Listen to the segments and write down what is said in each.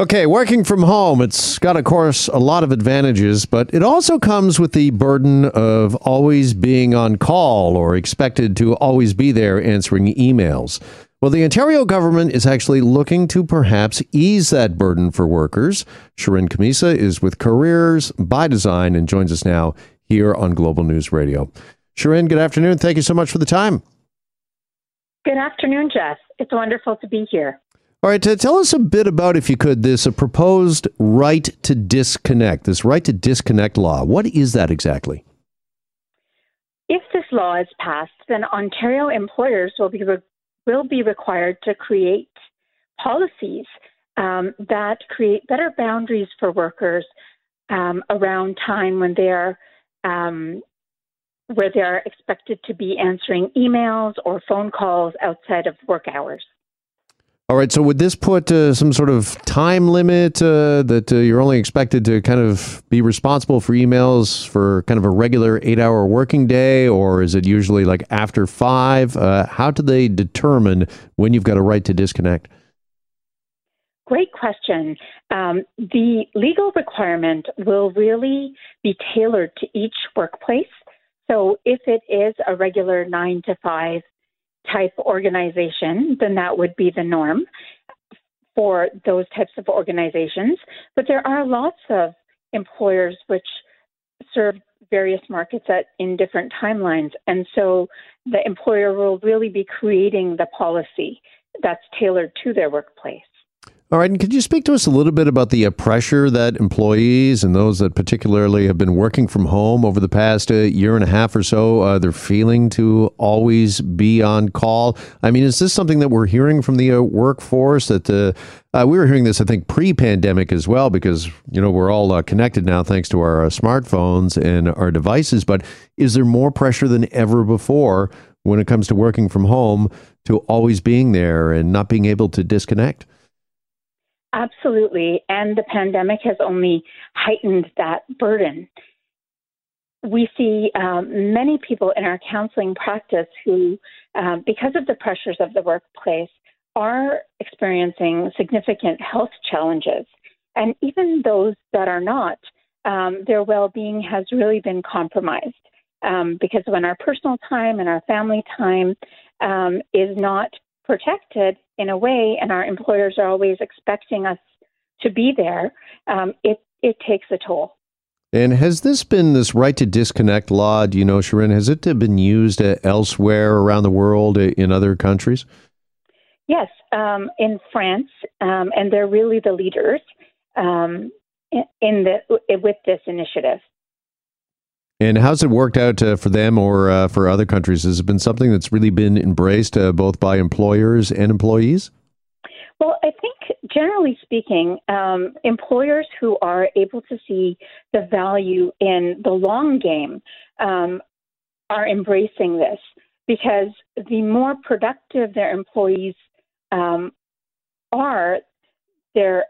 Okay, working from home, it's got, of course, a lot of advantages, but it also comes with the burden of always being on call or expected to always be there answering emails. Well, the Ontario government is actually looking to perhaps ease that burden for workers. Shirin Khamisa is with Careers by Design and joins us now here on Global News Radio. Shirin, good afternoon. Thank you so much for the time. Good afternoon, Jeff. It's wonderful to be here. All right, tell us a bit about, if you could, this a proposed right to disconnect, this right to disconnect law. What is that exactly? If this law is passed, then Ontario employers will be re- will be required to create policies um, that create better boundaries for workers um, around time when they are um, where they are expected to be answering emails or phone calls outside of work hours. All right. So would this put uh, some sort of time limit uh, that uh, you're only expected to kind of be responsible for emails for kind of a regular eight-hour working day, or is it usually like after five? Uh, how do they determine when you've got a right to disconnect? Great question. Um, the legal requirement will really be tailored to each workplace. So if it is a regular nine to five type organization, then that would be the norm for those types of organizations. But there are lots of employers which serve various markets at in different timelines. And so the employer will really be creating the policy that's tailored to their workplace. All right, and could you speak to us a little bit about the uh, pressure that employees and those that particularly have been working from home over the past uh, year and a half or so, uh, they're feeling to always be on call? I mean, is this something that we're hearing from the uh, workforce? That uh, uh, we were hearing this, I think, pre-pandemic as well, because you know we're all connected now thanks to our smartphones and our devices. But is there more pressure than ever before when it comes to working from home to always being there and not being able to disconnect? Absolutely. And the pandemic has only heightened that burden. We see um, many people in our counseling practice who, um, because of the pressures of the workplace, are experiencing significant health challenges. And even those that are not, um, their well being has really been compromised. Um, because when our personal time and our family time um, is not protected in a way, and our employers are always expecting us to be there, um, it it takes a toll. And has this been this right to disconnect law? Do you know, Shirin? Has it been used uh, elsewhere around the world uh, in other countries? Yes, um, in France, um, and they're really the leaders um, in the with this initiative. And how's it worked out uh, for them or uh, for other countries? Has it been something that's really been embraced uh, both by employers and employees? Well, I think generally speaking, um, employers who are able to see the value in the long game um, are embracing this because the more productive their employees um, are, they're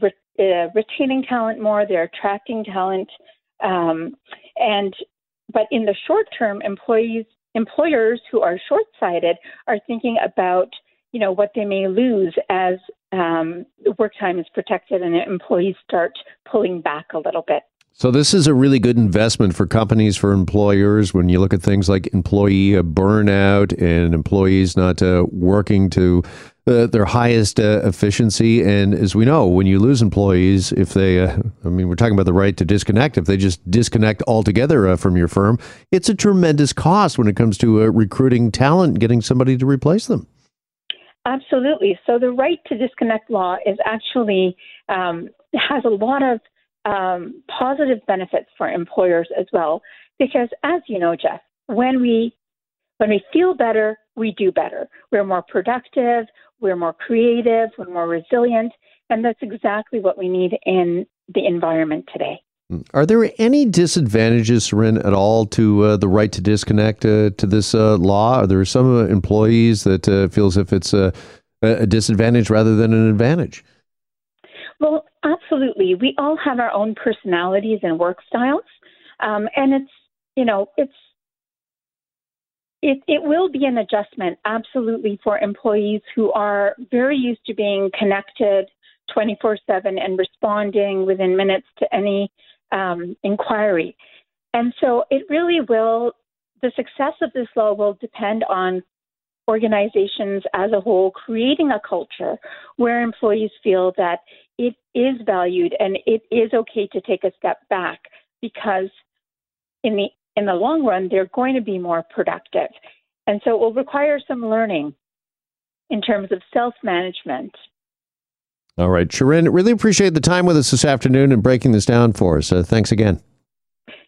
re- uh, retaining talent more, they're attracting talent um, and but in the short term, employees employers who are short sighted are thinking about you know what they may lose as um, work time is protected and employees start pulling back a little bit. So this is a really good investment for companies, for employers. When you look at things like employee burnout and employees not uh, working to uh, their highest uh, efficiency. And as we know, when you lose employees, if they, uh, I mean, we're talking about the right to disconnect. If they just disconnect altogether uh, from your firm, it's a tremendous cost when it comes to uh, recruiting talent getting somebody to replace them. Absolutely. So the right to disconnect law is actually um, has a lot of um, positive benefits for employers as well, because as you know, Jeff, when we when we feel better, we do better. We're more productive, we're more creative, we're more resilient, and that's exactly what we need in the environment today. Hmm. Are there any disadvantages, Shirin, at all to uh, the right to disconnect uh, to this uh, law? Are there some uh, employees that uh, feel as if it's a, a disadvantage rather than an advantage? Well, absolutely. We all have our own personalities and work styles, um, and it's you know it's it, it will be an adjustment, absolutely, for employees who are very used to being connected 24 7 and responding within minutes to any um, inquiry. And so it really will, the success of this law will depend on organizations as a whole creating a culture where employees feel that it is valued and it is okay to take a step back because in the in the long run they're going to be more productive. And so it will require some learning in terms of self-management. All right, Sharon, really appreciate the time with us this afternoon and breaking this down for us. Uh, thanks again.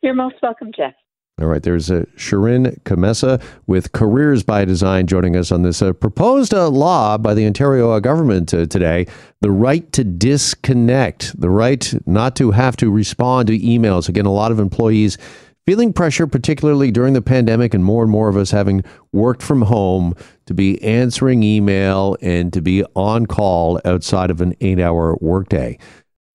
You're most welcome, Jeff. All right, there's uh, Sharon Khamisa with Careers by Design joining us on this uh, proposed uh, law by the Ontario uh, government uh, today the right to disconnect, the right not to have to respond to emails. Again, a lot of employees feeling pressure, particularly during the pandemic, and more and more of us having worked from home to be answering email and to be on call outside of an eight hour workday.